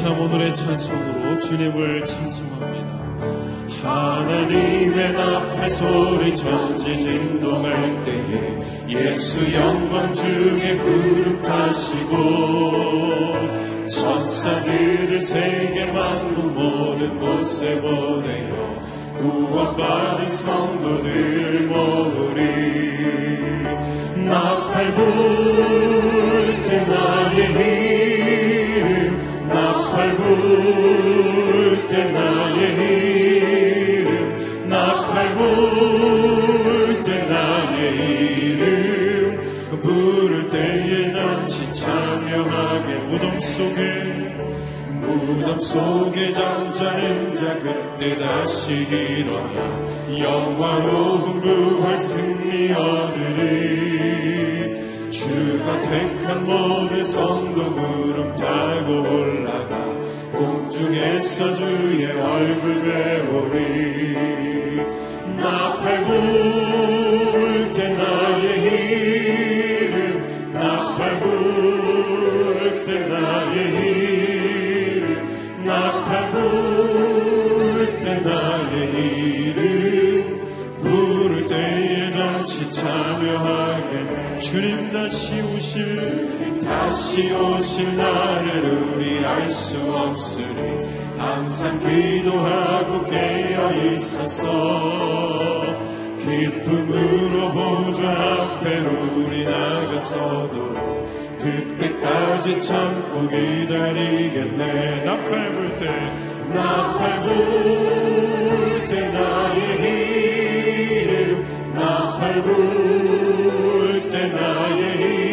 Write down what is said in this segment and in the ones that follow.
생명의 삶 오늘의 찬송으로 주님을 찬송합니다. 하나님의 나팔 소리 전지 진동할 때에 예수 영광 중에 구름 타시고 천사들을 세계 만국 모든 곳에 보내어 구원받은 성도들 모으리 나팔 불때 나의 속에 잠자는 자 그때 다시 일어나 영화 녹음 부활 승리 얻으리 주가 택한 모든 성도 구름 타고 올라가 공중에서 주의 얼굴 배우리 다시 오실 날을 우리 알 수 없으니 항상 기도하고 깨어 있어서 기쁨으로 보좌 앞에 우리 나가서도 그때까지 참고 기다리겠네. 나팔 불때 나팔 불때 나의 이름 나팔 불때 나의 이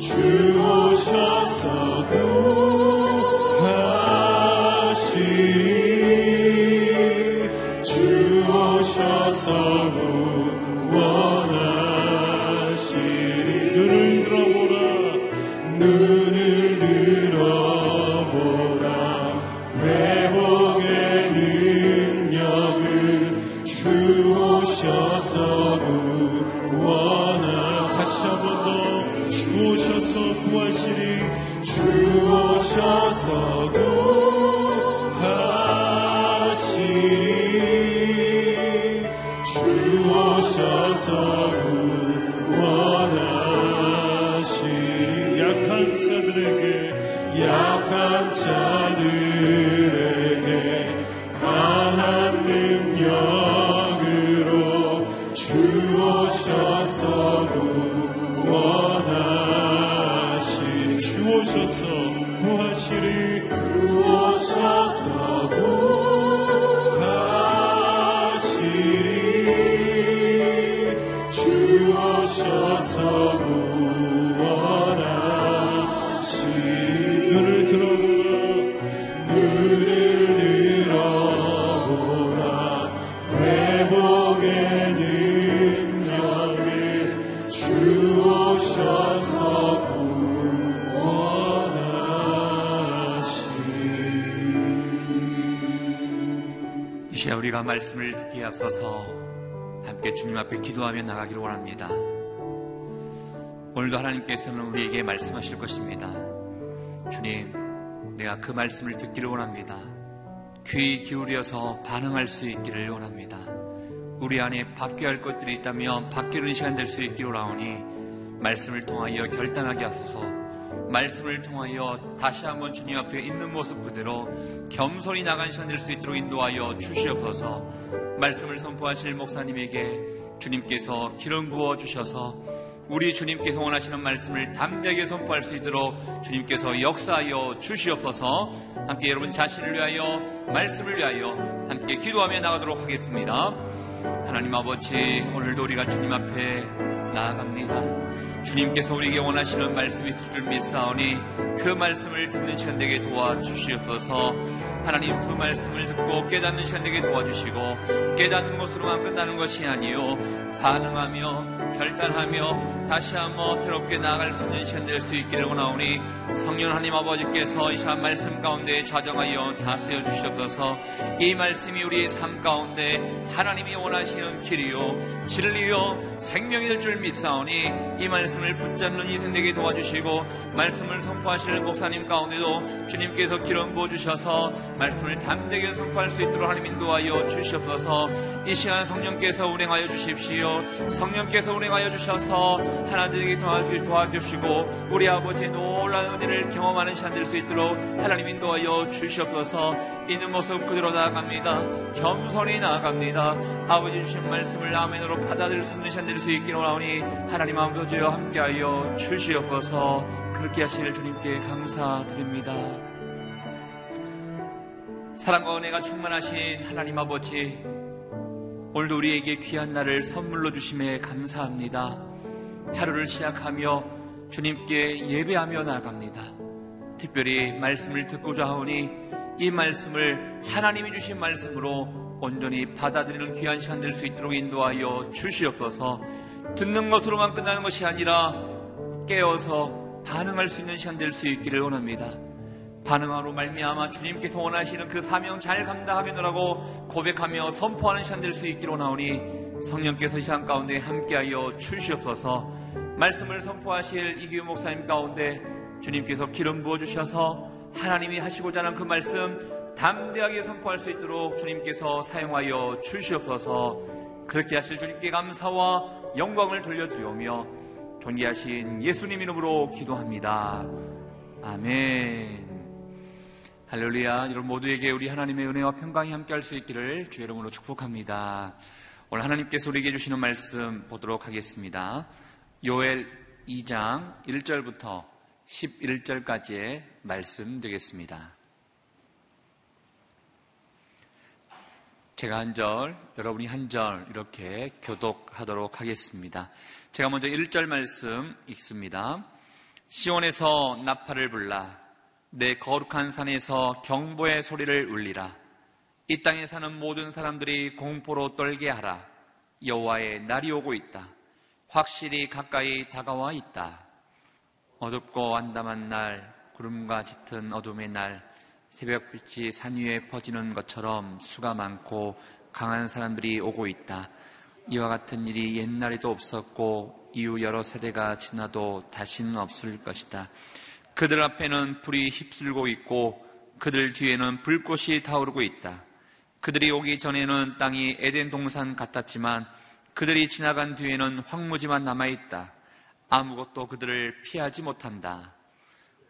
주 말씀을 듣기에 앞서서 함께 주님 앞에 기도하며 나가기를 원합니다. 오늘도 하나님께서는 우리에게 말씀하실 것입니다. 주님, 내가 그 말씀을 듣기를 원합니다. 귀 기울여서 반응할 수 있기를 원합니다. 우리 안에 바뀌어야 할 것들이 있다면 바뀌는 시간 될 수 있기를 원하오니 말씀을 통하여 결단하게 하소서 말씀을 통하여 다시 한번 주님 앞에 있는 모습 그대로 겸손히 나간 시간 될 수 있도록 인도하여 주시옵소서 말씀을 선포하실 목사님에게 주님께서 기름 부어 주셔서 우리 주님께서 원하시는 말씀을 담대하게 선포할 수 있도록 주님께서 역사하여 주시옵소서 함께 여러분 자신을 위하여 말씀을 위하여 함께 기도하며 나가도록 하겠습니다. 하나님 아버지 오늘도 우리가 주님 앞에 나아갑니다. 주님께서 우리에게 원하시는 말씀이 있을 줄 믿사오니 그 말씀을 듣는 시간 되게 도와주시옵소서. 하나님 그 말씀을 듣고 깨닫는 시간 되게 도와주시고 깨닫는 것으로만 끝나는 것이 아니요. 반응하며 결단하며 다시 한번 새롭게 나아갈 수 있는 시간 될 수 있기를 원하오니 성령 하나님 아버지께서 이 시간 말씀 가운데 좌정하여 다스려 주시옵소서. 이 말씀이 우리의 삶 가운데 하나님이 원하시는 길이요 진리요 생명이 될 줄 믿사오니 이 말씀을 붙잡는 인생 되게 도와주시고 말씀을 선포하시는 목사님 가운데도 주님께서 기름 부어주셔서 말씀을 담대하게 선포할 수 있도록 하나님 인도하여 주시옵소서. 이 시간 성령께서 운행하여 주십시오. 성령께서 운행 하여 주셔서 하나님에게 도와주시고 우리 아버지의 놀라운 은혜를 경험하는 시간 될 수 있도록 하나님 인도하여 주시옵소서. 있는 모습 그대로 나아갑니다. 겸손히 나아갑니다. 아버지 주신 말씀을 아멘으로 받아들일 수 있는 시간 될 수 있기를 원하오니 하나님 아버지와 함께하여 주시옵소서. 그렇게 하실 주님께 감사드립니다. 사랑과 은혜가 충만하신 하나님 아버지 오늘도 우리에게 귀한 날을 선물로 주심에 감사합니다. 하루를 시작하며 주님께 예배하며 나아갑니다. 특별히 말씀을 듣고자 하오니 이 말씀을 하나님이 주신 말씀으로 온전히 받아들이는 귀한 시간 될 수 있도록 인도하여 주시옵소서 듣는 것으로만 끝나는 것이 아니라 깨어서 반응할 수 있는 시간 될 수 있기를 원합니다. 반응하로 말미암아 주님께서 원하시는 그 사명 잘 감당하겠노라고 고백하며 선포하는 시간 될 수 있기로 나오니 성령께서 이 시간 가운데 함께하여 주시옵소서 말씀을 선포하실 이규 목사님 가운데 주님께서 기름 부어주셔서 하나님이 하시고자 하는 그 말씀 담대하게 선포할 수 있도록 주님께서 사용하여 주시옵소서 그렇게 하실 주님께 감사와 영광을 돌려드리오며 존귀하신 예수님 이름으로 기도합니다. 아멘. 할렐루야. 여러분 모두에게 우리 하나님의 은혜와 평강이 함께 할 수 있기를 주의 이름으로 축복합니다. 오늘 하나님께서 우리에게 주시는 말씀 보도록 하겠습니다. 요엘 2장 1절부터 11절까지의 말씀 되겠습니다. 제가 한 절, 여러분이 한 절 이렇게 교독하도록 하겠습니다. 제가 먼저 1절 말씀 읽습니다. 시온에서 나팔을 불라 내 거룩한 산에서 경보의 소리를 울리라. 이 땅에 사는 모든 사람들이 공포로 떨게 하라. 여호와의 날이 오고 있다. 확실히 가까이 다가와 있다. 어둡고 완담한 날, 구름과 짙은 어둠의 날, 새벽빛이 산 위에 퍼지는 것처럼 수가 많고 강한 사람들이 오고 있다. 이와 같은 일이 옛날에도 없었고 이후 여러 세대가 지나도 다시는 없을 것이다. 그들 앞에는 불이 휩쓸고 있고 그들 뒤에는 불꽃이 타오르고 있다. 그들이 오기 전에는 땅이 에덴 동산 같았지만 그들이 지나간 뒤에는 황무지만 남아있다. 아무것도 그들을 피하지 못한다.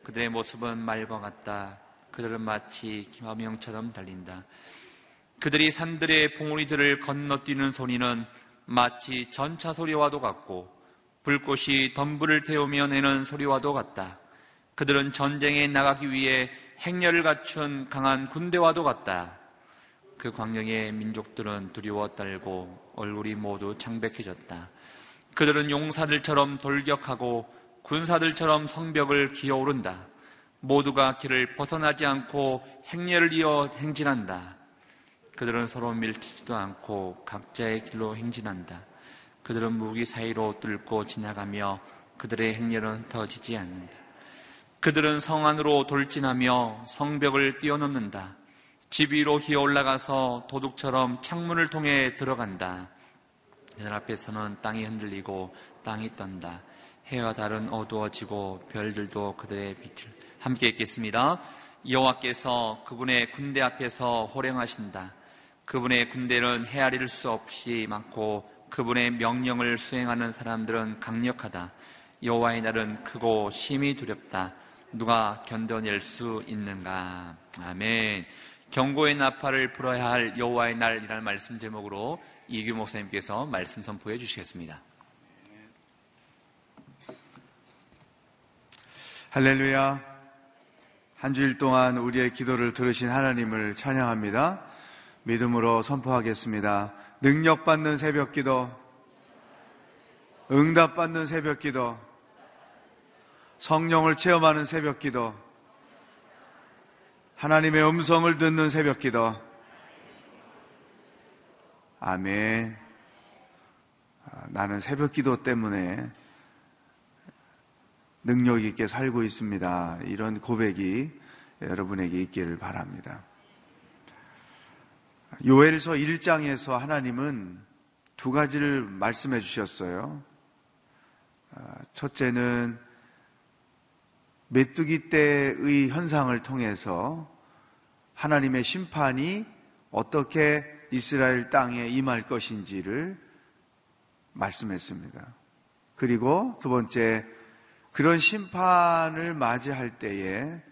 그들의 모습은 말과 같다. 그들은 마치 기마명처럼 달린다. 그들이 산들의 봉우리들을 건너뛰는 소리는 마치 전차 소리와도 같고 불꽃이 덤불을 태우며 내는 소리와도 같다. 그들은 전쟁에 나가기 위해 행렬을 갖춘 강한 군대와도 같다. 그 광경에 민족들은 두려워 떨고 얼굴이 모두 창백해졌다. 그들은 용사들처럼 돌격하고 군사들처럼 성벽을 기어오른다. 모두가 길을 벗어나지 않고 행렬을 이어 행진한다. 그들은 서로 밀치지도 않고 각자의 길로 행진한다. 그들은 무기 사이로 뚫고 지나가며 그들의 행렬은 흩어지지 않는다. 그들은 성 안으로 돌진하며 성벽을 뛰어넘는다. 집 위로 기어 올라가서 도둑처럼 창문을 통해 들어간다. 그들 앞에서는 땅이 흔들리고 땅이 떤다. 해와 달은 어두워지고 별들도 그들의 빛을 함께 읽겠습니다. 여호와께서 그분의 군대 앞에서 호령하신다. 그분의 군대는 헤아릴 수 없이 많고 그분의 명령을 수행하는 사람들은 강력하다. 여호와의 날은 크고 심히 두렵다. 누가 견뎌낼 수 있는가? 아멘. 경고의 나팔을 불어야 할 여호와의 날이라는 말씀 제목으로 이규 목사님께서 말씀 선포해 주시겠습니다. 할렐루야. 한 주일 동안 우리의 기도를 들으신 하나님을 찬양합니다. 믿음으로 선포하겠습니다. 능력받는 새벽 기도, 응답받는 새벽 기도, 성령을 체험하는 새벽 기도, 하나님의 음성을 듣는 새벽 기도. 아멘. 아, 나는 새벽 기도 때문에 능력 있게 살고 있습니다. 이런 고백이 여러분에게 있기를 바랍니다. 요엘서 1장에서 하나님은 두 가지를 말씀해 주셨어요. 아, 첫째는 메뚜기 때의 현상을 통해서 하나님의 심판이 어떻게 이스라엘 땅에 임할 것인지를 말씀했습니다. 그리고 두 번째, 그런 심판을 맞이할 때에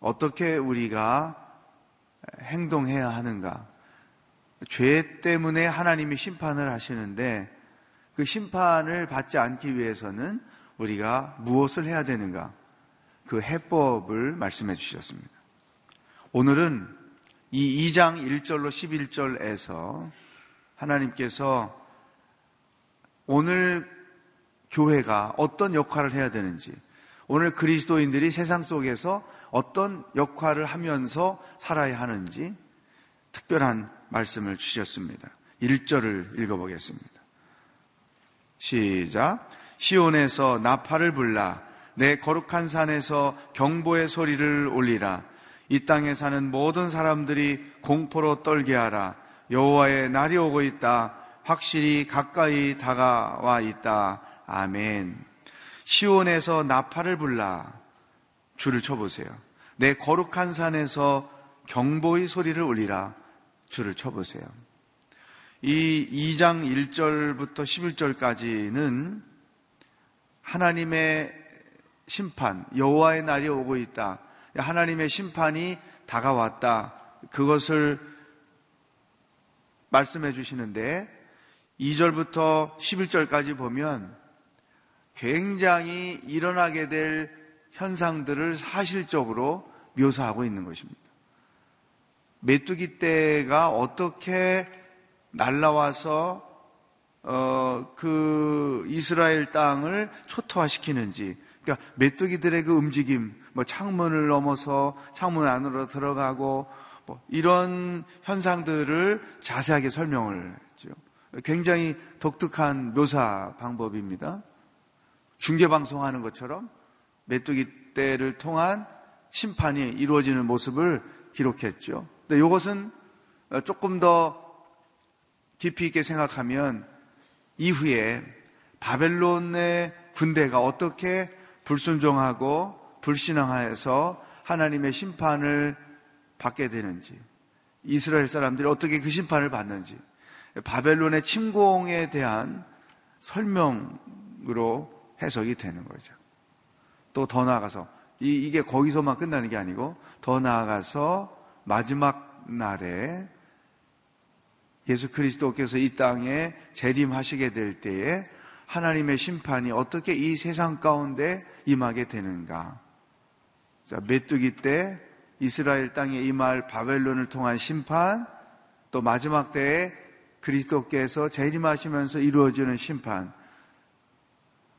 어떻게 우리가 행동해야 하는가. 죄 때문에 하나님이 심판을 하시는데 그 심판을 받지 않기 위해서는 우리가 무엇을 해야 되는가? 그 해법을 말씀해 주셨습니다. 오늘은 이 2장 1절로 11절에서 하나님께서 오늘 교회가 어떤 역할을 해야 되는지, 오늘 그리스도인들이 세상 속에서 어떤 역할을 하면서 살아야 하는지 특별한 말씀을 주셨습니다. 1절을 읽어보겠습니다. 시작. 시온에서 나팔을 불라 내 거룩한 산에서 경보의 소리를 올리라. 이 땅에 사는 모든 사람들이 공포로 떨게 하라. 여호와의 날이 오고 있다. 확실히 가까이 다가와 있다. 아멘. 시온에서 나팔을 불라. 줄을 쳐보세요. 내 거룩한 산에서 경보의 소리를 올리라. 줄을 쳐보세요. 이 2장 1절부터 11절까지는 하나님의 심판, 여호와의 날이 오고 있다. 하나님의 심판이 다가왔다. 그것을 말씀해 주시는데 2절부터 11절까지 보면 굉장히 일어나게 될 현상들을 사실적으로 묘사하고 있는 것입니다. 메뚜기 떼가 어떻게 날라와서 어, 그 이스라엘 땅을 초토화시키는지, 그러니까 메뚜기들의 그 움직임, 뭐 창문을 넘어서 창문 안으로 들어가고 뭐 이런 현상들을 자세하게 설명을 했죠. 굉장히 독특한 묘사 방법입니다. 중계 방송하는 것처럼 메뚜기 떼를 통한 심판이 이루어지는 모습을 기록했죠. 근데 이것은 조금 더 깊이 있게 생각하면 이후에 바벨론의 군대가 어떻게 불순종하고 불신앙하여서 하나님의 심판을 받게 되는지, 이스라엘 사람들이 어떻게 그 심판을 받는지, 바벨론의 침공에 대한 설명으로 해석이 되는 거죠. 또 더 나아가서, 이, 게 거기서만 끝나는 게 아니고, 더 나아가서 마지막 날에 예수 그리스도께서 이 땅에 재림하시게 될 때에 하나님의 심판이 어떻게 이 세상 가운데 임하게 되는가. 자, 메뚜기 때 이스라엘 땅에 임할 바벨론을 통한 심판, 또 마지막 때에 그리스도께서 재림하시면서 이루어지는 심판.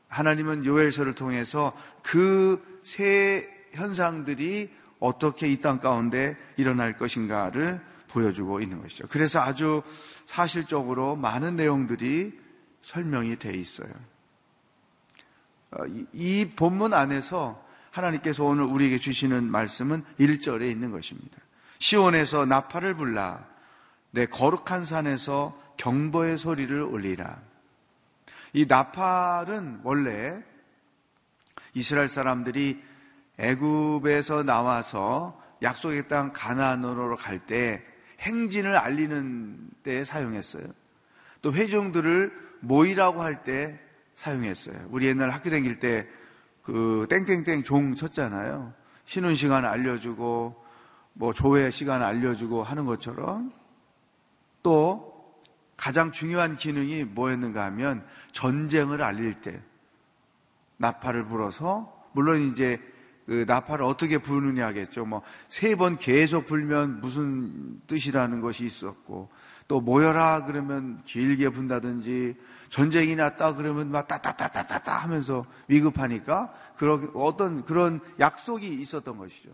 하나님은 요엘서를 통해서 그 세 현상들이 어떻게 이 땅 가운데 일어날 것인가를 보여주고 있는 것이죠. 그래서 아주 사실적으로 많은 내용들이 설명이 돼 있어요. 어, 이 본문 안에서 하나님께서 오늘 우리에게 주시는 말씀은 1절에 있는 것입니다. 시온에서 나팔을 불라 내 거룩한 산에서 경보의 소리를 울리라. 이 나팔은 원래 이스라엘 사람들이 애굽에서 나와서 약속의 땅 가나안으로 갈 때 행진을 알리는 때 사용했어요. 또 회중들을 모이라고 할 때 사용했어요. 우리 옛날 학교 다닐 때 그 땡땡땡 종 쳤잖아요. 쉬는 시간 알려주고 뭐 조회 시간 알려주고 하는 것처럼 또 가장 중요한 기능이 뭐였는가 하면 전쟁을 알릴 때 나팔을 불어서 물론 이제 그 나팔을 어떻게 부느냐 하겠죠. 뭐 세 번 계속 불면 무슨 뜻이라는 것이 있었고 또 모여라 그러면 길게 분다든지 전쟁이 났다 그러면 막 따따따따따따 하면서 위급하니까 그런 어떤 그런 약속이 있었던 것이죠.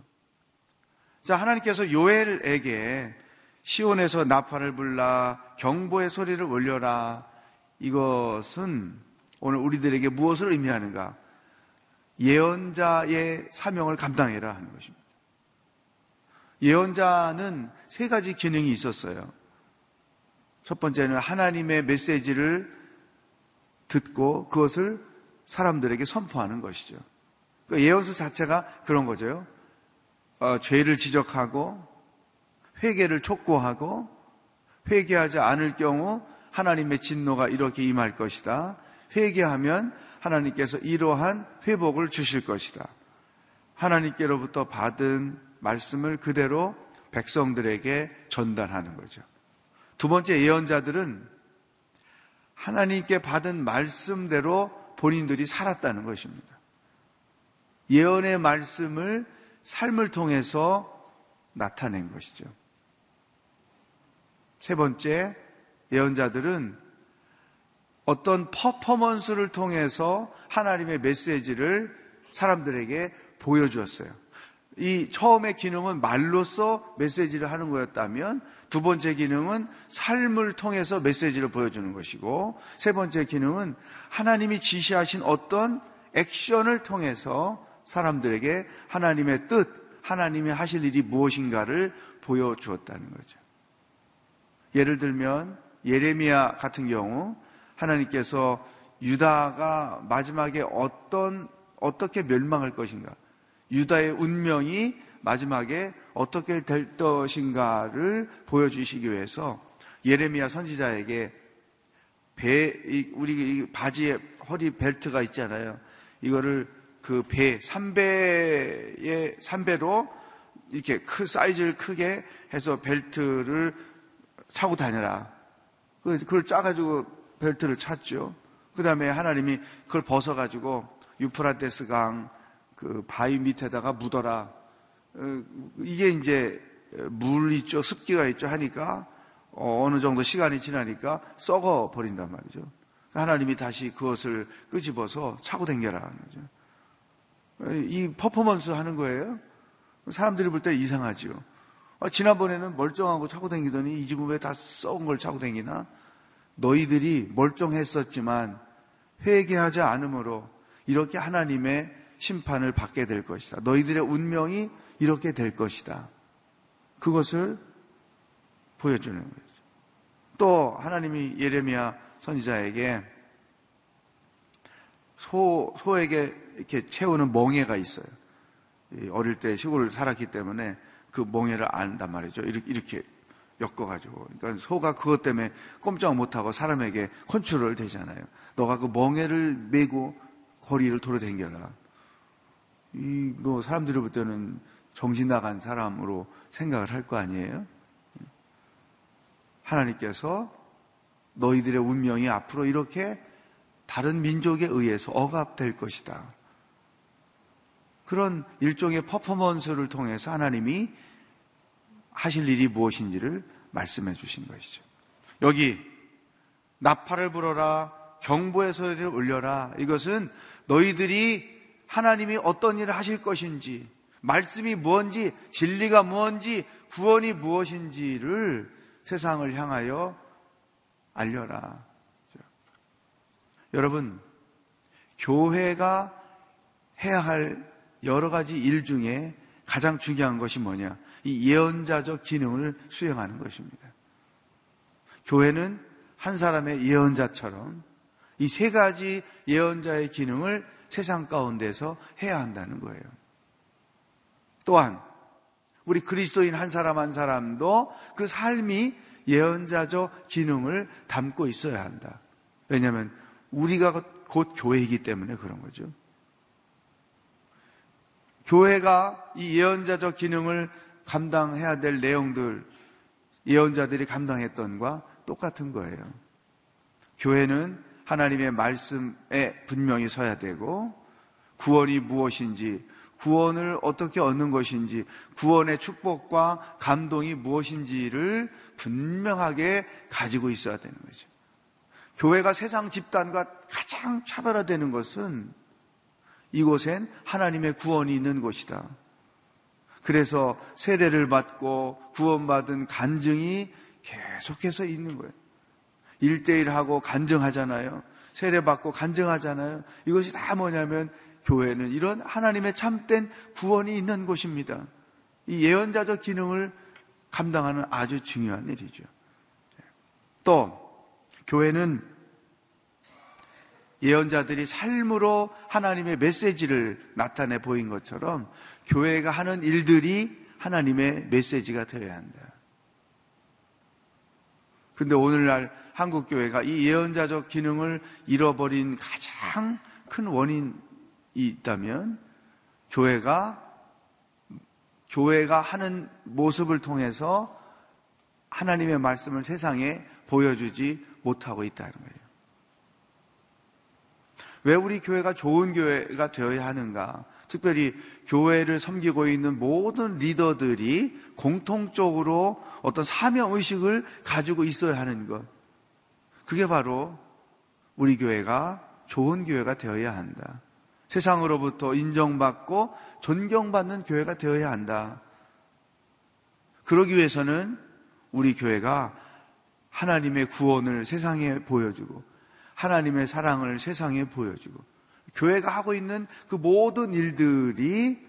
자 하나님께서 요엘에게 시온에서 나팔을 불라 경보의 소리를 올려라 이것은 오늘 우리들에게 무엇을 의미하는가? 예언자의 사명을 감당해라 하는 것입니다. 예언자는 세 가지 기능이 있었어요. 첫 번째는 하나님의 메시지를 듣고 그것을 사람들에게 선포하는 것이죠. 그 예언수 자체가 그런 거죠. 어, 죄를 지적하고 회개를 촉구하고 회개하지 않을 경우 하나님의 진노가 이렇게 임할 것이다. 회개하면 하나님께서 이러한 회복을 주실 것이다. 하나님께로부터 받은 말씀을 그대로 백성들에게 전달하는 거죠. 두 번째 예언자들은 하나님께 받은 말씀대로 본인들이 살았다는 것입니다. 예언의 말씀을 삶을 통해서 나타낸 것이죠. 세 번째, 예언자들은 어떤 퍼포먼스를 통해서 하나님의 메시지를 사람들에게 보여주었어요. 이 처음의 기능은 말로써 메시지를 하는 거였다면 두 번째 기능은 삶을 통해서 메시지를 보여주는 것이고 세 번째 기능은 하나님이 지시하신 어떤 액션을 통해서 사람들에게 하나님의 뜻, 하나님이 하실 일이 무엇인가를 보여주었다는 거죠. 예를 들면 예레미야 같은 경우 하나님께서 유다가 마지막에 어떤 어떻게 멸망할 것인가, 유다의 운명이 마지막에 어떻게 될 것인가를 보여주시기 위해서 예레미야 선지자에게 배, 우리 바지에 허리 벨트가 있잖아요. 이거를 그 배, 3배의, 3배로 이렇게 큰 사이즈를 크게 해서 벨트를 차고 다녀라. 그걸 짜가지고 벨트를 찼죠. 그 다음에 하나님이 그걸 벗어가지고 유프라테스 강 그 바위 밑에다가 묻어라. 어, 이게 이제 물 있죠, 습기가 있죠 하니까 어, 어느 정도 시간이 지나니까 썩어 버린단 말이죠. 하나님이 다시 그것을 끄집어서 차고 댕겨라 거죠. 어, 이 퍼포먼스 하는 거예요. 사람들이 볼 때 이상하죠. 아, 지난번에는 멀쩡하고 차고 댕기더니 이 집은 왜 다 썩은 걸 차고 댕기나? 너희들이 멀쩡했었지만 회개하지 않으므로 이렇게 하나님의 심판을 받게 될 것이다. 너희들의 운명이 이렇게 될 것이다. 그것을 보여주는 거죠. 또 하나님이 예레미야 선지자에게 소, 소에게 이렇게 채우는 멍해가 있어요. 어릴 때 시골을 살았기 때문에 그 멍해를 안단 말이죠. 이렇게, 이렇게 엮어가지고. 그러니까 소가 그것 때문에 꼼짝 못하고 사람에게 컨트롤 되잖아요. 너가 그 멍해를 메고 거리를 돌아댕겨라. 이, 뭐, 사람들이 볼 때는 정신 나간 사람으로 생각을 할 거 아니에요? 하나님께서 너희들의 운명이 앞으로 이렇게 다른 민족에 의해서 억압될 것이다. 그런 일종의 퍼포먼스를 통해서 하나님이 하실 일이 무엇인지를 말씀해 주신 것이죠. 여기 나팔을 불어라 경보의 소리를 울려라 이것은 너희들이 하나님이 어떤 일을 하실 것인지 말씀이 무엇인지 진리가 무엇인지 구원이 무엇인지를 세상을 향하여 알려라. 여러분 교회가 해야 할 여러 가지 일 중에 가장 중요한 것이 뭐냐? 이 예언자적 기능을 수행하는 것입니다. 교회는 한 사람의 예언자처럼 이 세 가지 예언자의 기능을 세상 가운데서 해야 한다는 거예요. 또한 우리 그리스도인 한 사람 한 사람도 그 삶이 예언자적 기능을 담고 있어야 한다. 왜냐하면 우리가 곧 교회이기 때문에 그런 거죠. 교회가 이 예언자적 기능을 감당해야 될 내용들, 예언자들이 감당했던과 똑같은 거예요. 교회는 하나님의 말씀에 분명히 서야 되고, 구원이 무엇인지, 구원을 어떻게 얻는 것인지, 구원의 축복과 감동이 무엇인지를 분명하게 가지고 있어야 되는 거죠. 교회가 세상 집단과 가장 차별화되는 것은 이곳엔 하나님의 구원이 있는 곳이다. 그래서 세례를 받고 구원받은 간증이 계속해서 있는 거예요. 일대일 하고 간증하잖아요. 세례받고 간증하잖아요. 이것이 다 뭐냐면 교회는 이런 하나님의 참된 구원이 있는 곳입니다. 이 예언자적 기능을 감당하는 아주 중요한 일이죠. 또 교회는 예언자들이 삶으로 하나님의 메시지를 나타내 보인 것처럼 교회가 하는 일들이 하나님의 메시지가 되어야 한다. 근데 오늘날 한국 교회가 이 예언자적 기능을 잃어버린 가장 큰 원인이 있다면 교회가 교회가 하는 모습을 통해서 하나님의 말씀을 세상에 보여주지 못하고 있다는 거예요. 왜 우리 교회가 좋은 교회가 되어야 하는가? 특별히 교회를 섬기고 있는 모든 리더들이 공통적으로 어떤 사명 의식을 가지고 있어야 하는 것. 그게 바로 우리 교회가 좋은 교회가 되어야 한다. 세상으로부터 인정받고 존경받는 교회가 되어야 한다. 그러기 위해서는 우리 교회가 하나님의 구원을 세상에 보여주고 하나님의 사랑을 세상에 보여주고 교회가 하고 있는 그 모든 일들이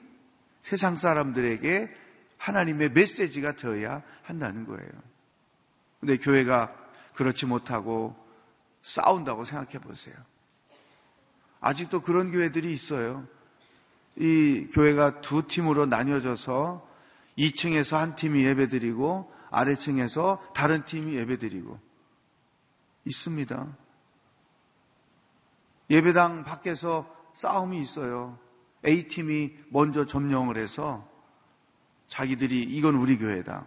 세상 사람들에게 하나님의 메시지가 되어야 한다는 거예요. 근데 교회가 그렇지 못하고 싸운다고 생각해 보세요. 아직도 그런 교회들이 있어요. 이 교회가 두 팀으로 나뉘어져서 2층에서 한 팀이 예배 드리고 아래층에서 다른 팀이 예배 드리고 있습니다. 예배당 밖에서 싸움이 있어요. A팀이 먼저 점령을 해서 자기들이 이건 우리 교회다.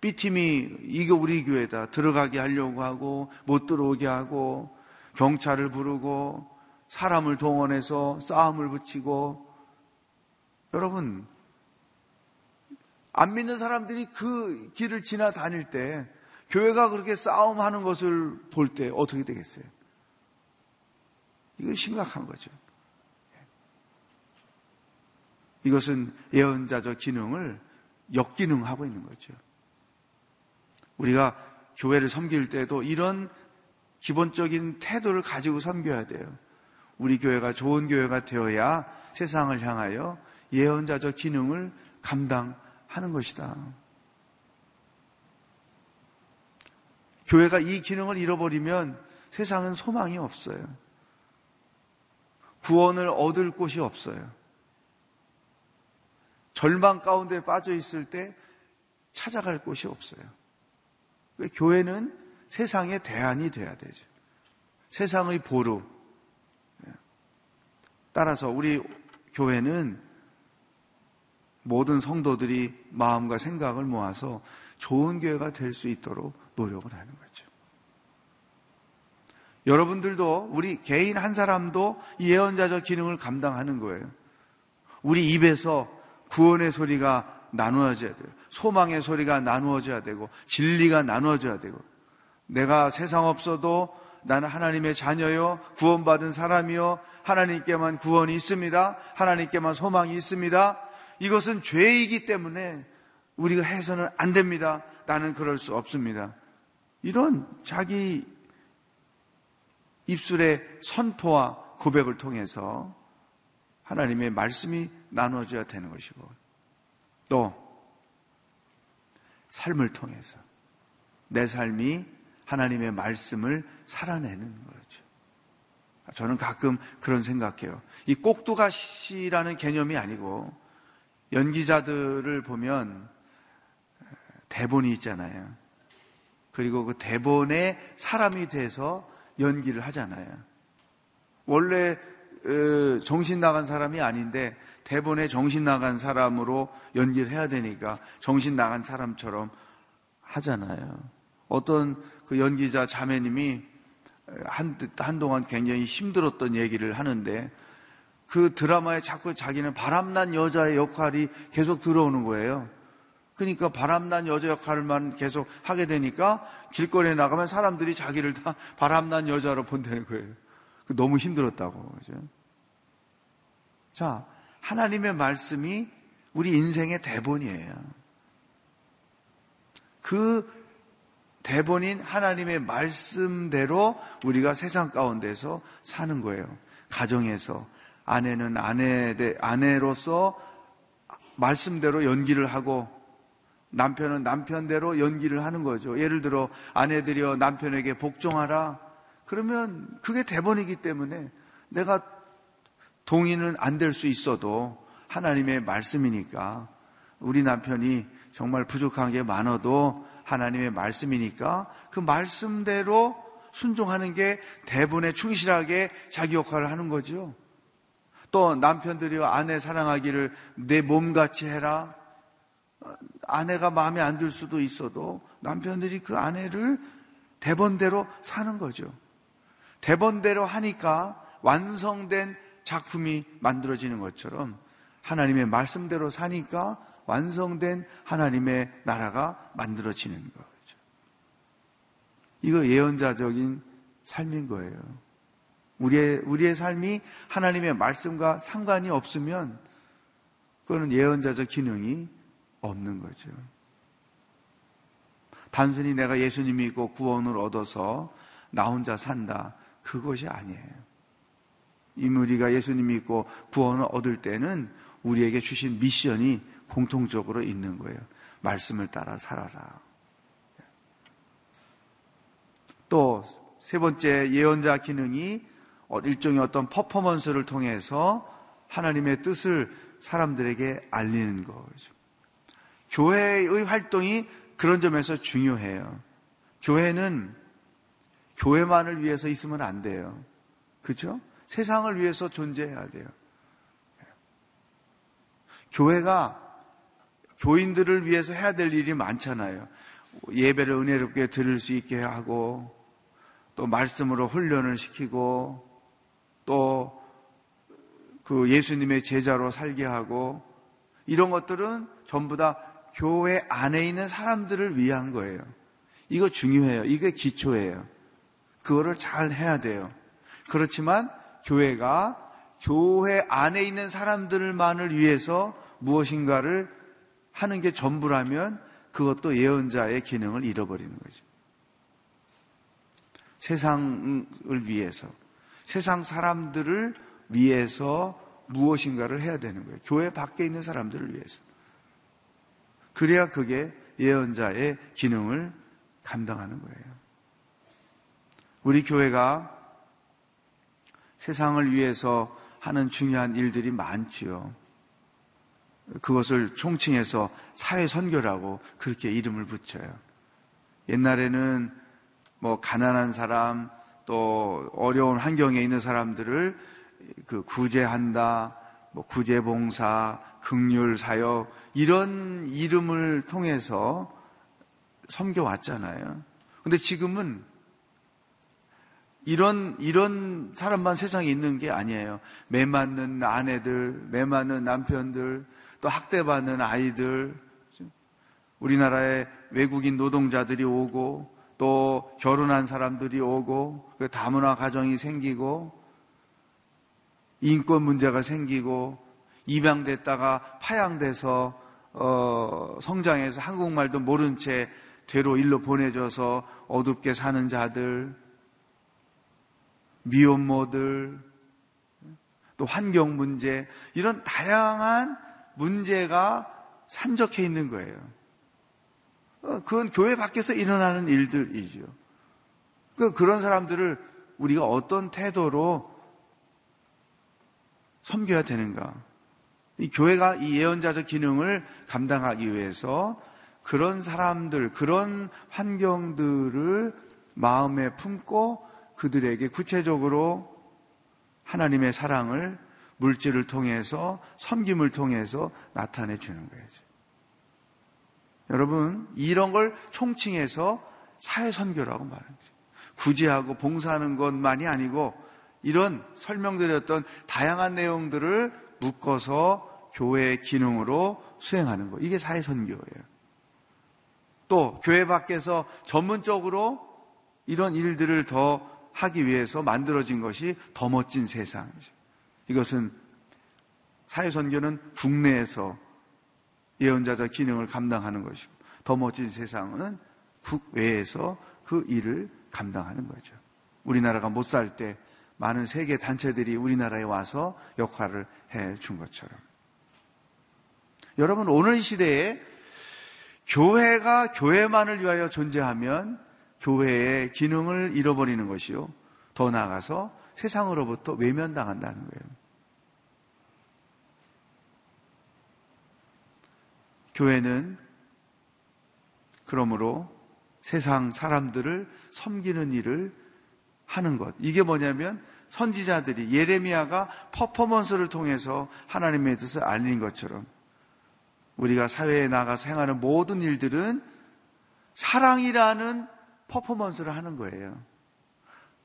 B팀이 이거 우리 교회다. 들어가게 하려고 하고 못 들어오게 하고 경찰을 부르고 사람을 동원해서 싸움을 붙이고 여러분 안 믿는 사람들이 그 길을 지나 다닐 때 교회가 그렇게 싸움하는 것을 볼 때 어떻게 되겠어요? 이건 심각한 거죠. 이것은 예언자적 기능을 역기능하고 있는 거죠. 우리가 교회를 섬길 때도 이런 기본적인 태도를 가지고 섬겨야 돼요. 우리 교회가 좋은 교회가 되어야 세상을 향하여 예언자적 기능을 감당하는 것이다. 교회가 이 기능을 잃어버리면 세상은 소망이 없어요. 구원을 얻을 곳이 없어요. 절망 가운데 빠져 있을 때 찾아갈 곳이 없어요. 교회는 세상의 대안이 돼야 되죠. 세상의 보루. 따라서 우리 교회는 모든 성도들이 마음과 생각을 모아서 좋은 교회가 될 수 있도록 노력을 하는 거죠. 여러분들도 우리 개인 한 사람도 이 예언자적 기능을 감당하는 거예요. 우리 입에서 구원의 소리가 나누어져야 돼요. 소망의 소리가 나누어져야 되고 진리가 나누어져야 되고 내가 세상 없어도 나는 하나님의 자녀요 구원받은 사람이요 하나님께만 구원이 있습니다. 하나님께만 소망이 있습니다. 이것은 죄이기 때문에 우리가 해서는 안 됩니다. 나는 그럴 수 없습니다. 이런 자기 입술의 선포와 고백을 통해서 하나님의 말씀이 나눠져야 되는 것이고 또 삶을 통해서 내 삶이 하나님의 말씀을 살아내는 거죠. 저는 가끔 그런 생각해요. 이 꼭두가시라는 개념이 아니고 연기자들을 보면 대본이 있잖아요. 그리고 그 대본에 사람이 돼서 연기를 하잖아요. 원래 어, 정신 나간 사람이 아닌데 대본에 정신 나간 사람으로 연기를 해야 되니까 정신 나간 사람처럼 하잖아요. 어떤 그 연기자 자매님이 한, 한동안 굉장히 힘들었던 얘기를 하는데 그 드라마에 자꾸 자기는 바람난 여자의 역할이 계속 들어오는 거예요. 그러니까 바람난 여자 역할만 계속 하게 되니까 길거리에 나가면 사람들이 자기를 다 바람난 여자로 본다는 거예요. 그 너무 힘들었다고. 그죠? 자, 하나님의 말씀이 우리 인생의 대본이에요. 그 대본인 하나님의 말씀대로 우리가 세상 가운데서 사는 거예요. 가정에서 아내는 아내 아내로서 말씀대로 연기를 하고 남편은 남편대로 연기를 하는 거죠. 예를 들어 아내들이여 남편에게 복종하라. 그러면 그게 대본이기 때문에 내가 동의는 안 될 수 있어도 하나님의 말씀이니까 우리 남편이 정말 부족한 게 많아도 하나님의 말씀이니까 그 말씀대로 순종하는 게 대본에 충실하게 자기 역할을 하는 거죠. 또 남편들이 아내 사랑하기를 내 몸같이 해라. 아내가 마음에 안 들 수도 있어도 남편들이 그 아내를 대본대로 사는 거죠. 대본대로 하니까 완성된 작품이 만들어지는 것처럼 하나님의 말씀대로 사니까 완성된 하나님의 나라가 만들어지는 거죠. 이거 예언자적인 삶인 거예요. 우리의, 우리의 삶이 하나님의 말씀과 상관이 없으면 그거는 예언자적 기능이 없는 거죠. 단순히 내가 예수님 믿고 구원을 얻어서 나 혼자 산다. 그것이 아니에요. 이무리가 예수님 믿고 구원을 얻을 때는 우리에게 주신 미션이 공통적으로 있는 거예요. 말씀을 따라 살아라. 또 세 번째 예언자 기능이 일종의 어떤 퍼포먼스를 통해서 하나님의 뜻을 사람들에게 알리는 거죠. 교회의 활동이 그런 점에서 중요해요. 교회는 교회만을 위해서 있으면 안 돼요. 그렇죠? 세상을 위해서 존재해야 돼요. 교회가 교인들을 위해서 해야 될 일이 많잖아요. 예배를 은혜롭게 들을 수 있게 하고, 또 말씀으로 훈련을 시키고, 또 그 예수님의 제자로 살게 하고, 이런 것들은 전부 다 교회 안에 있는 사람들을 위한 거예요. 이거 중요해요. 이게 기초예요. 그거를 잘 해야 돼요. 그렇지만 교회가 교회 안에 있는 사람들만을 위해서 무엇인가를 하는 게 전부라면 그것도 예언자의 기능을 잃어버리는 거죠. 세상을 위해서, 세상 사람들을 위해서 무엇인가를 해야 되는 거예요. 교회 밖에 있는 사람들을 위해서. 그래야 그게 예언자의 기능을 감당하는 거예요. 우리 교회가 세상을 위해서 하는 중요한 일들이 많지요. 그것을 총칭해서 사회 선교라고 그렇게 이름을 붙여요. 옛날에는 뭐 가난한 사람 또 어려운 환경에 있는 사람들을 그 구제한다, 뭐 구제봉사, 극률 사역 이런 이름을 통해서 섬겨 왔잖아요. 근데 지금은 이런, 이런 사람만 세상에 있는 게 아니에요. 매 맞는 아내들, 매 맞는 남편들, 또 학대받는 아이들, 우리나라에 외국인 노동자들이 오고, 또 결혼한 사람들이 오고, 그 다문화 가정이 생기고, 인권 문제가 생기고, 입양됐다가 파양돼서, 어, 성장해서 한국말도 모른 채 되로 일로 보내져서 어둡게 사는 자들, 미혼모들, 또 환경 문제, 이런 다양한 문제가 산적해 있는 거예요. 어, 그건 교회 밖에서 일어나는 일들이죠. 그 그런 사람들을 우리가 어떤 태도로 섬겨야 되는가? 이 교회가 이 예언자적 기능을 감당하기 위해서 그런 사람들, 그런 환경들을 마음에 품고 그들에게 구체적으로 하나님의 사랑을 물질을 통해서 섬김을 통해서 나타내 주는 거예요. 여러분, 이런 걸 총칭해서 사회 선교라고 말하는 거죠. 구제하고 봉사하는 것만이 아니고 이런 설명드렸던 다양한 내용들을 묶어서 교회의 기능으로 수행하는 거. 이게 사회 선교예요. 또 교회 밖에서 전문적으로 이런 일들을 더 하기 위해서 만들어진 것이 더 멋진 세상이죠. 이것은 사회선교는 국내에서 예언자적 기능을 감당하는 것이고 더 멋진 세상은 국외에서 그 일을 감당하는 거죠. 우리나라가 못 살 때 많은 세계 단체들이 우리나라에 와서 역할을 해 준 것처럼. 여러분, 오늘 이 시대에 교회가 교회만을 위하여 존재하면 교회의 기능을 잃어버리는 것이요. 더 나아가서 세상으로부터 외면당한다는 거예요. 교회는 그러므로 세상 사람들을 섬기는 일을 하는 것. 이게 뭐냐면 선지자들이 예레미야가 퍼포먼스를 통해서 하나님의 뜻을 알린 것처럼 우리가 사회에 나가서 행하는 모든 일들은 사랑이라는 퍼포먼스를 하는 거예요.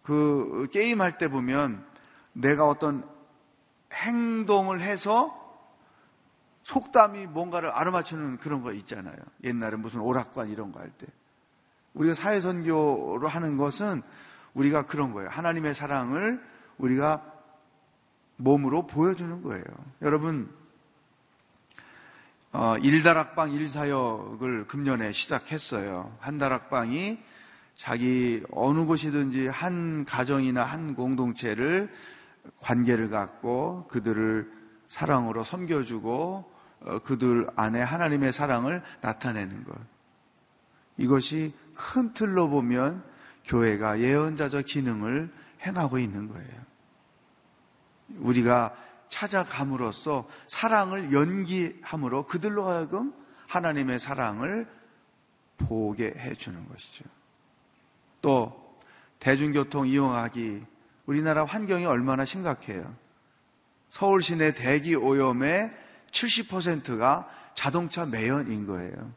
그 게임 할 때 보면 내가 어떤 행동을 해서 속담이 뭔가를 알아맞추는 그런 거 있잖아요. 옛날에 무슨 오락관 이런 거 할 때. 우리가 사회선교로 하는 것은 우리가 그런 거예요. 하나님의 사랑을 우리가 몸으로 보여주는 거예요. 여러분, 어, 일다락방 일사역을 금년에 시작했어요. 한 다락방이 자기 어느 곳이든지 한 가정이나 한 공동체를 관계를 갖고 그들을 사랑으로 섬겨주고 어, 그들 안에 하나님의 사랑을 나타내는 것. 이것이 큰 틀로 보면 교회가 예언자적 기능을 행하고 있는 거예요. 우리가 찾아감으로써 사랑을 연기함으로 그들로 하여금 하나님의 사랑을 보게 해주는 것이죠. 또 대중교통 이용하기 우리나라 환경이 얼마나 심각해요. 서울 시내 대기 오염의 70%가 자동차 매연인 거예요.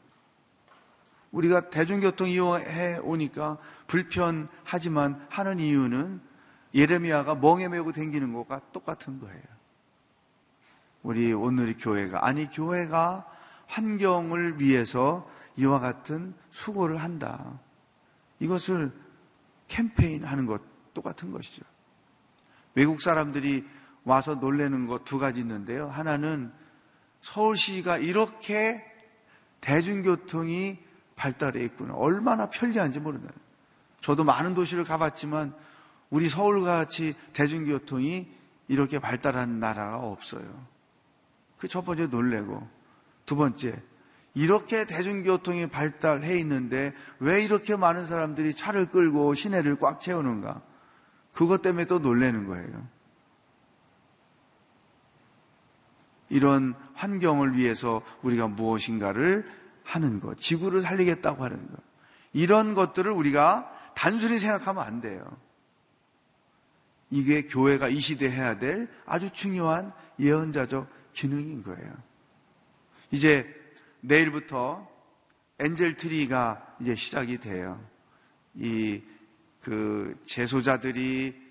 우리가 대중교통 이용해 오니까 불편하지만 하는 이유는 예레미야가 멍에 메고 댕기는 것과 똑같은 거예요. 우리 오늘의 교회가 아니 교회가 환경을 위해서 이와 같은 수고를 한다. 이것을 캠페인 하는 것 똑같은 것이죠. 외국 사람들이 와서 놀래는 것 두 가지 있는데요. 하나는 서울시가 이렇게 대중교통이 발달해 있구나. 얼마나 편리한지 모르나요. 저도 많은 도시를 가봤지만 우리 서울과 같이 대중교통이 이렇게 발달한 나라가 없어요. 그 첫 번째 놀래고 두 번째 이렇게 대중교통이 발달해 있는데 왜 이렇게 많은 사람들이 차를 끌고 시내를 꽉 채우는가? 그것 때문에 또 놀래는 거예요. 이런 환경을 위해서 우리가 무엇인가를 하는 것, 지구를 살리겠다고 하는 것. 이런 것들을 우리가 단순히 생각하면 안 돼요. 이게 교회가 이 시대에 해야 될 아주 중요한 예언자적 기능인 거예요. 이제 내일부터 엔젤 트리가 이제 시작이 돼요. 이그 제소자들이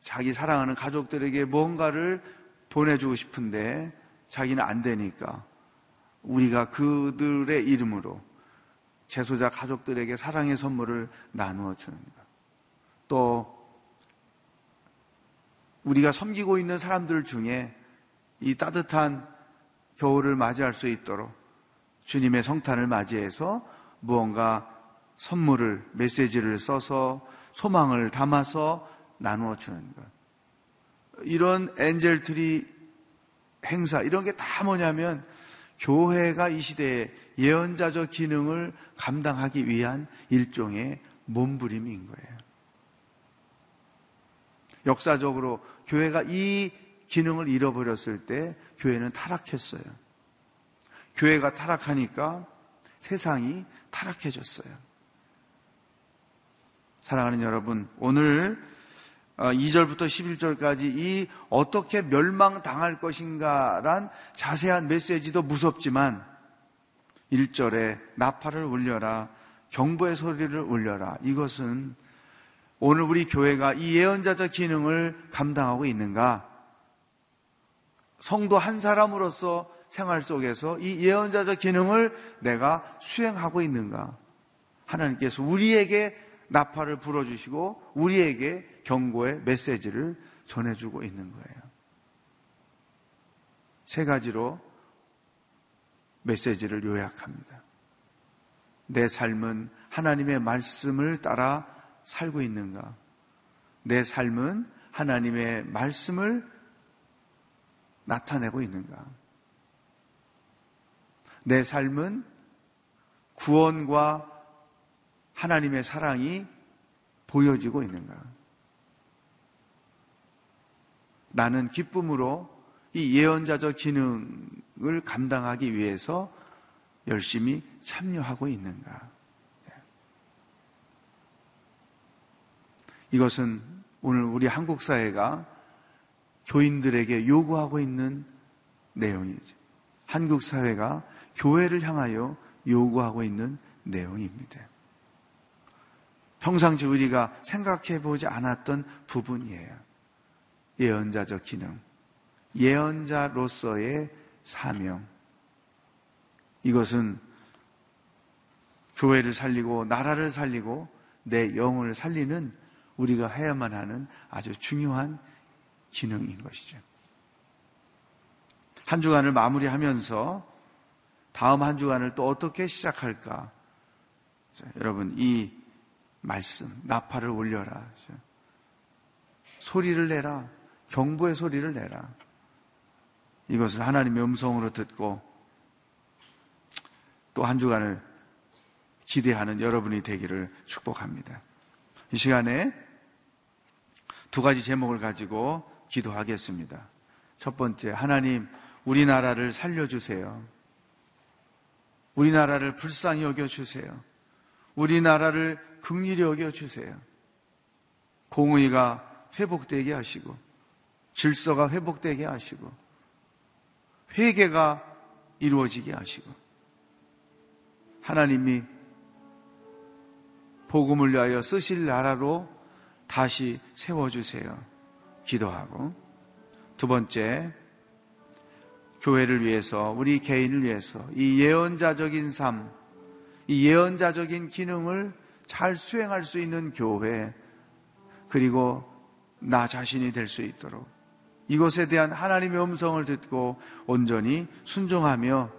자기 사랑하는 가족들에게 뭔가를 보내주고 싶은데 자기는 안 되니까 우리가 그들의 이름으로 제소자 가족들에게 사랑의 선물을 나누어 주는 것. 또 우리가 섬기고 있는 사람들 중에 이 따뜻한 겨울을 맞이할 수 있도록 주님의 성탄을 맞이해서 무언가 선물을 메시지를 써서 소망을 담아서 나누어 주는 것. 이런 엔젤트리 행사 이런 게 다 뭐냐면 교회가 이 시대에 예언자적 기능을 감당하기 위한 일종의 몸부림인 거예요. 역사적으로 교회가 이 기능을 잃어버렸을 때 교회는 타락했어요. 교회가 타락하니까 세상이 타락해졌어요. 사랑하는 여러분, 오늘 2절부터 어, 11절까지 이 어떻게 멸망당할 것인가란 자세한 메시지도 무섭지만 1절에 나팔을 울려라 경보의 소리를 울려라 이것은 오늘 우리 교회가 이 예언자적 기능을 감당하고 있는가 성도 한 사람으로서 생활 속에서 이 예언자적 기능을 내가 수행하고 있는가 하나님께서 우리에게 나팔을 불어주시고 우리에게 경고의 메시지를 전해주고 있는 거예요. 세 가지로 메시지를 요약합니다. 내 삶은 하나님의 말씀을 따라 살고 있는가? 내 삶은 하나님의 말씀을 나타내고 있는가? 내 삶은 구원과 하나님의 사랑이 보여지고 있는가? 나는 기쁨으로 이 예언자적 기능을 감당하기 위해서 열심히 참여하고 있는가? 이것은 오늘 우리 한국 사회가 교인들에게 요구하고 있는 내용이죠. 한국 사회가 교회를 향하여 요구하고 있는 내용입니다. 평상시 우리가 생각해 보지 않았던 부분이에요. 예언자적 기능. 예언자로서의 사명. 이것은 교회를 살리고 나라를 살리고 내 영혼을 살리는 우리가 해야만 하는 아주 중요한 기능인 것이죠. 한 주간을 마무리하면서 다음 한 주간을 또 어떻게 시작할까? 자, 여러분, 이 말씀, 나팔을 올려라. 소리를 내라. 경보의 소리를 내라. 이것을 하나님의 음성으로 듣고 또 한 주간을 기대하는 여러분이 되기를 축복합니다. 이 시간에 두 가지 제목을 가지고 기도하겠습니다. 첫 번째, 하나님, 우리나라를 살려주세요. 우리나라를 불쌍히 여겨주세요. 우리나라를 극률히 여겨 주세요. 공의가 회복되게 하시고 질서가 회복되게 하시고 회개가 이루어지게 하시고 하나님이 복음을 위하여 쓰실 나라로 다시 세워주세요. 기도하고 두 번째 교회를 위해서 우리 개인을 위해서 이 예언자적인 삶, 이 예언자적인 기능을 잘 수행할 수 있는 교회, 그리고 나 자신이 될 수 있도록 이것에 대한 하나님의 음성을 듣고 온전히 순종하며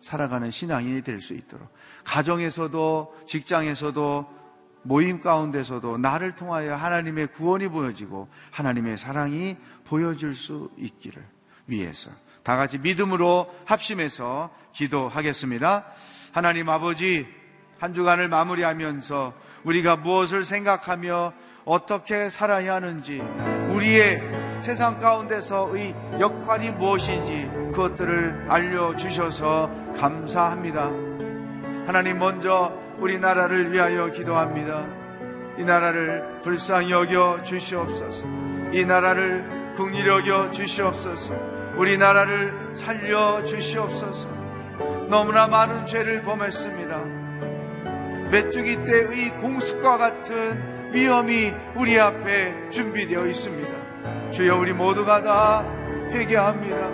살아가는 신앙인이 될 수 있도록 가정에서도 직장에서도 모임 가운데서도 나를 통하여 하나님의 구원이 보여지고 하나님의 사랑이 보여질 수 있기를 위해서 다 같이 믿음으로 합심해서 기도하겠습니다. 하나님 아버지 한 주간을 마무리하면서 우리가 무엇을 생각하며 어떻게 살아야 하는지 우리의 세상 가운데서의 역할이 무엇인지 그것들을 알려주셔서 감사합니다. 하나님 먼저 우리나라를 위하여 기도합니다. 이 나라를 불쌍히 여겨 주시옵소서. 이 나라를 국리 여겨 주시옵소서. 우리나라를 살려 주시옵소서. 너무나 많은 죄를 범했습니다. 메뚜기 때의 공습과 같은 위험이 우리 앞에 준비되어 있습니다. 주여 우리 모두가 다 회개합니다.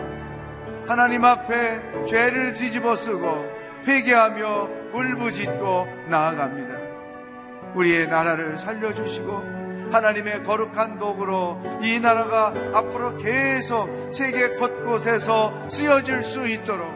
하나님 앞에 죄를 뒤집어 쓰고 회개하며 울부짖고 나아갑니다. 우리의 나라를 살려주시고 하나님의 거룩한 도구로 이 나라가 앞으로 계속 세계 곳곳에서 쓰여질 수 있도록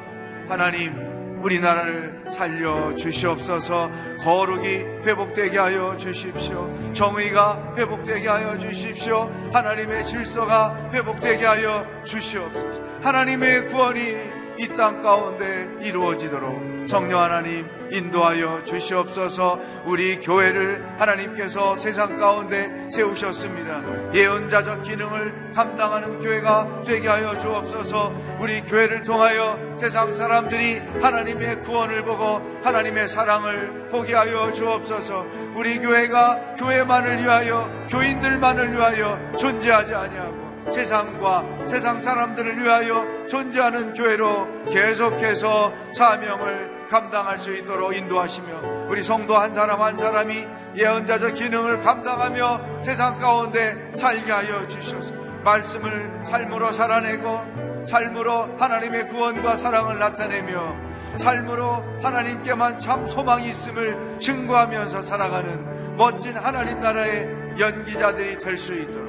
하나님 우리나라를 살려 주시옵소서 거룩이 회복되게 하여 주십시오. 정의가 회복되게 하여 주십시오. 하나님의 질서가 회복되게 하여 주시옵소서. 하나님의 구원이 이 땅 가운데 이루어지도록 성령 하나님 인도하여 주시옵소서. 우리 교회를 하나님께서 세상 가운데 세우셨습니다. 예언자적 기능을 감당하는 교회가 되게 하여 주옵소서. 우리 교회를 통하여 세상 사람들이 하나님의 구원을 보고 하나님의 사랑을 보게 하여 주옵소서. 우리 교회가 교회만을 위하여 교인들만을 위하여 존재하지 아니하고 세상과 세상 사람들을 위하여 존재하는 교회로 계속해서 사명을 감당할 수 있도록 인도하시며 우리 성도 한 사람 한 사람이 예언자적 기능을 감당하며 세상 가운데 살게 하여 주셔서 말씀을 삶으로 살아내고 삶으로 하나님의 구원과 사랑을 나타내며 삶으로 하나님께만 참 소망이 있음을 증거하면서 살아가는 멋진 하나님 나라의 연기자들이 될 수 있도록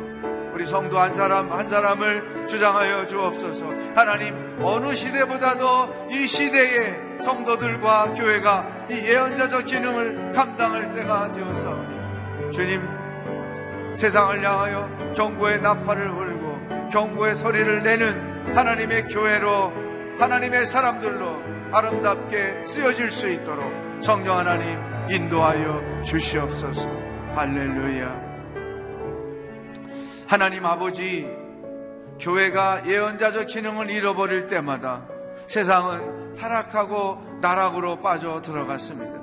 우리 성도 한 사람 한 사람을 주장하여 주옵소서. 하나님 어느 시대보다도 이 시대에 성도들과 교회가 이 예언자적 기능을 감당할 때가 되었사오니 주님 세상을 향하여 경고의 나팔을 불고 경고의 소리를 내는 하나님의 교회로 하나님의 사람들로 아름답게 쓰여질 수 있도록 성령 하나님 인도하여 주시옵소서. 할렐루야. 하나님 아버지, 교회가 예언자적 기능을 잃어버릴 때마다 세상은 타락하고 나락으로 빠져 들어갔습니다.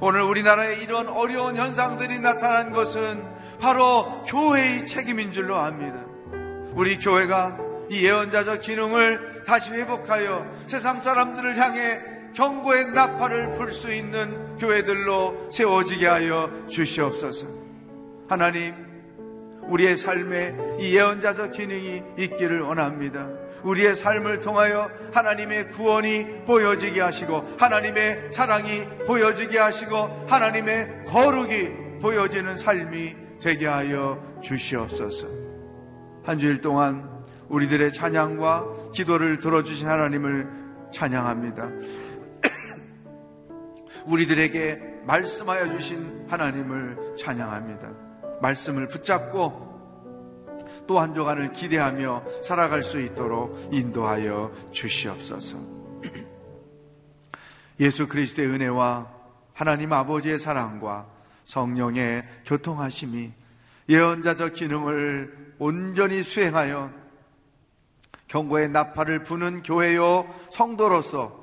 오늘 우리나라에 이런 어려운 현상들이 나타난 것은 바로 교회의 책임인 줄로 압니다. 우리 교회가 이 예언자적 기능을 다시 회복하여 세상 사람들을 향해 경고의 나팔을 불 수 있는 교회들로 세워지게 하여 주시옵소서. 하나님, 우리의 삶에 이 예언자적 기능이 있기를 원합니다. 우리의 삶을 통하여 하나님의 구원이 보여지게 하시고 하나님의 사랑이 보여지게 하시고 하나님의 거룩이 보여지는 삶이 되게 하여 주시옵소서. 한 주일 동안 우리들의 찬양과 기도를 들어주신 하나님을 찬양합니다. 우리들에게 말씀하여 주신 하나님을 찬양합니다. 말씀을 붙잡고 또 한 주간을 기대하며 살아갈 수 있도록 인도하여 주시옵소서. 예수 그리스도의 은혜와 하나님 아버지의 사랑과 성령의 교통하심이 예언자적 기능을 온전히 수행하여 경고의 나팔을 부는 교회요 성도로서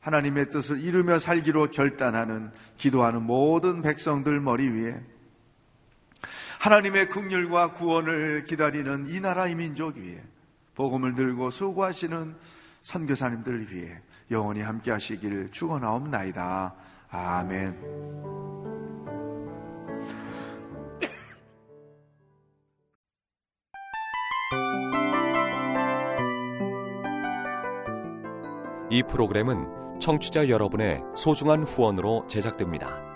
하나님의 뜻을 이루며 살기로 결단하는 기도하는 모든 백성들 머리 위에 하나님의 국률과 구원을 기다리는 이 나라의 민족 위에 복음을 들고 수고하시는 선교사님들 위해 영원히 함께 하시길 축원하옵나이다. 아멘. 이 프로그램은 청취자 여러분의 소중한 후원으로 제작됩니다.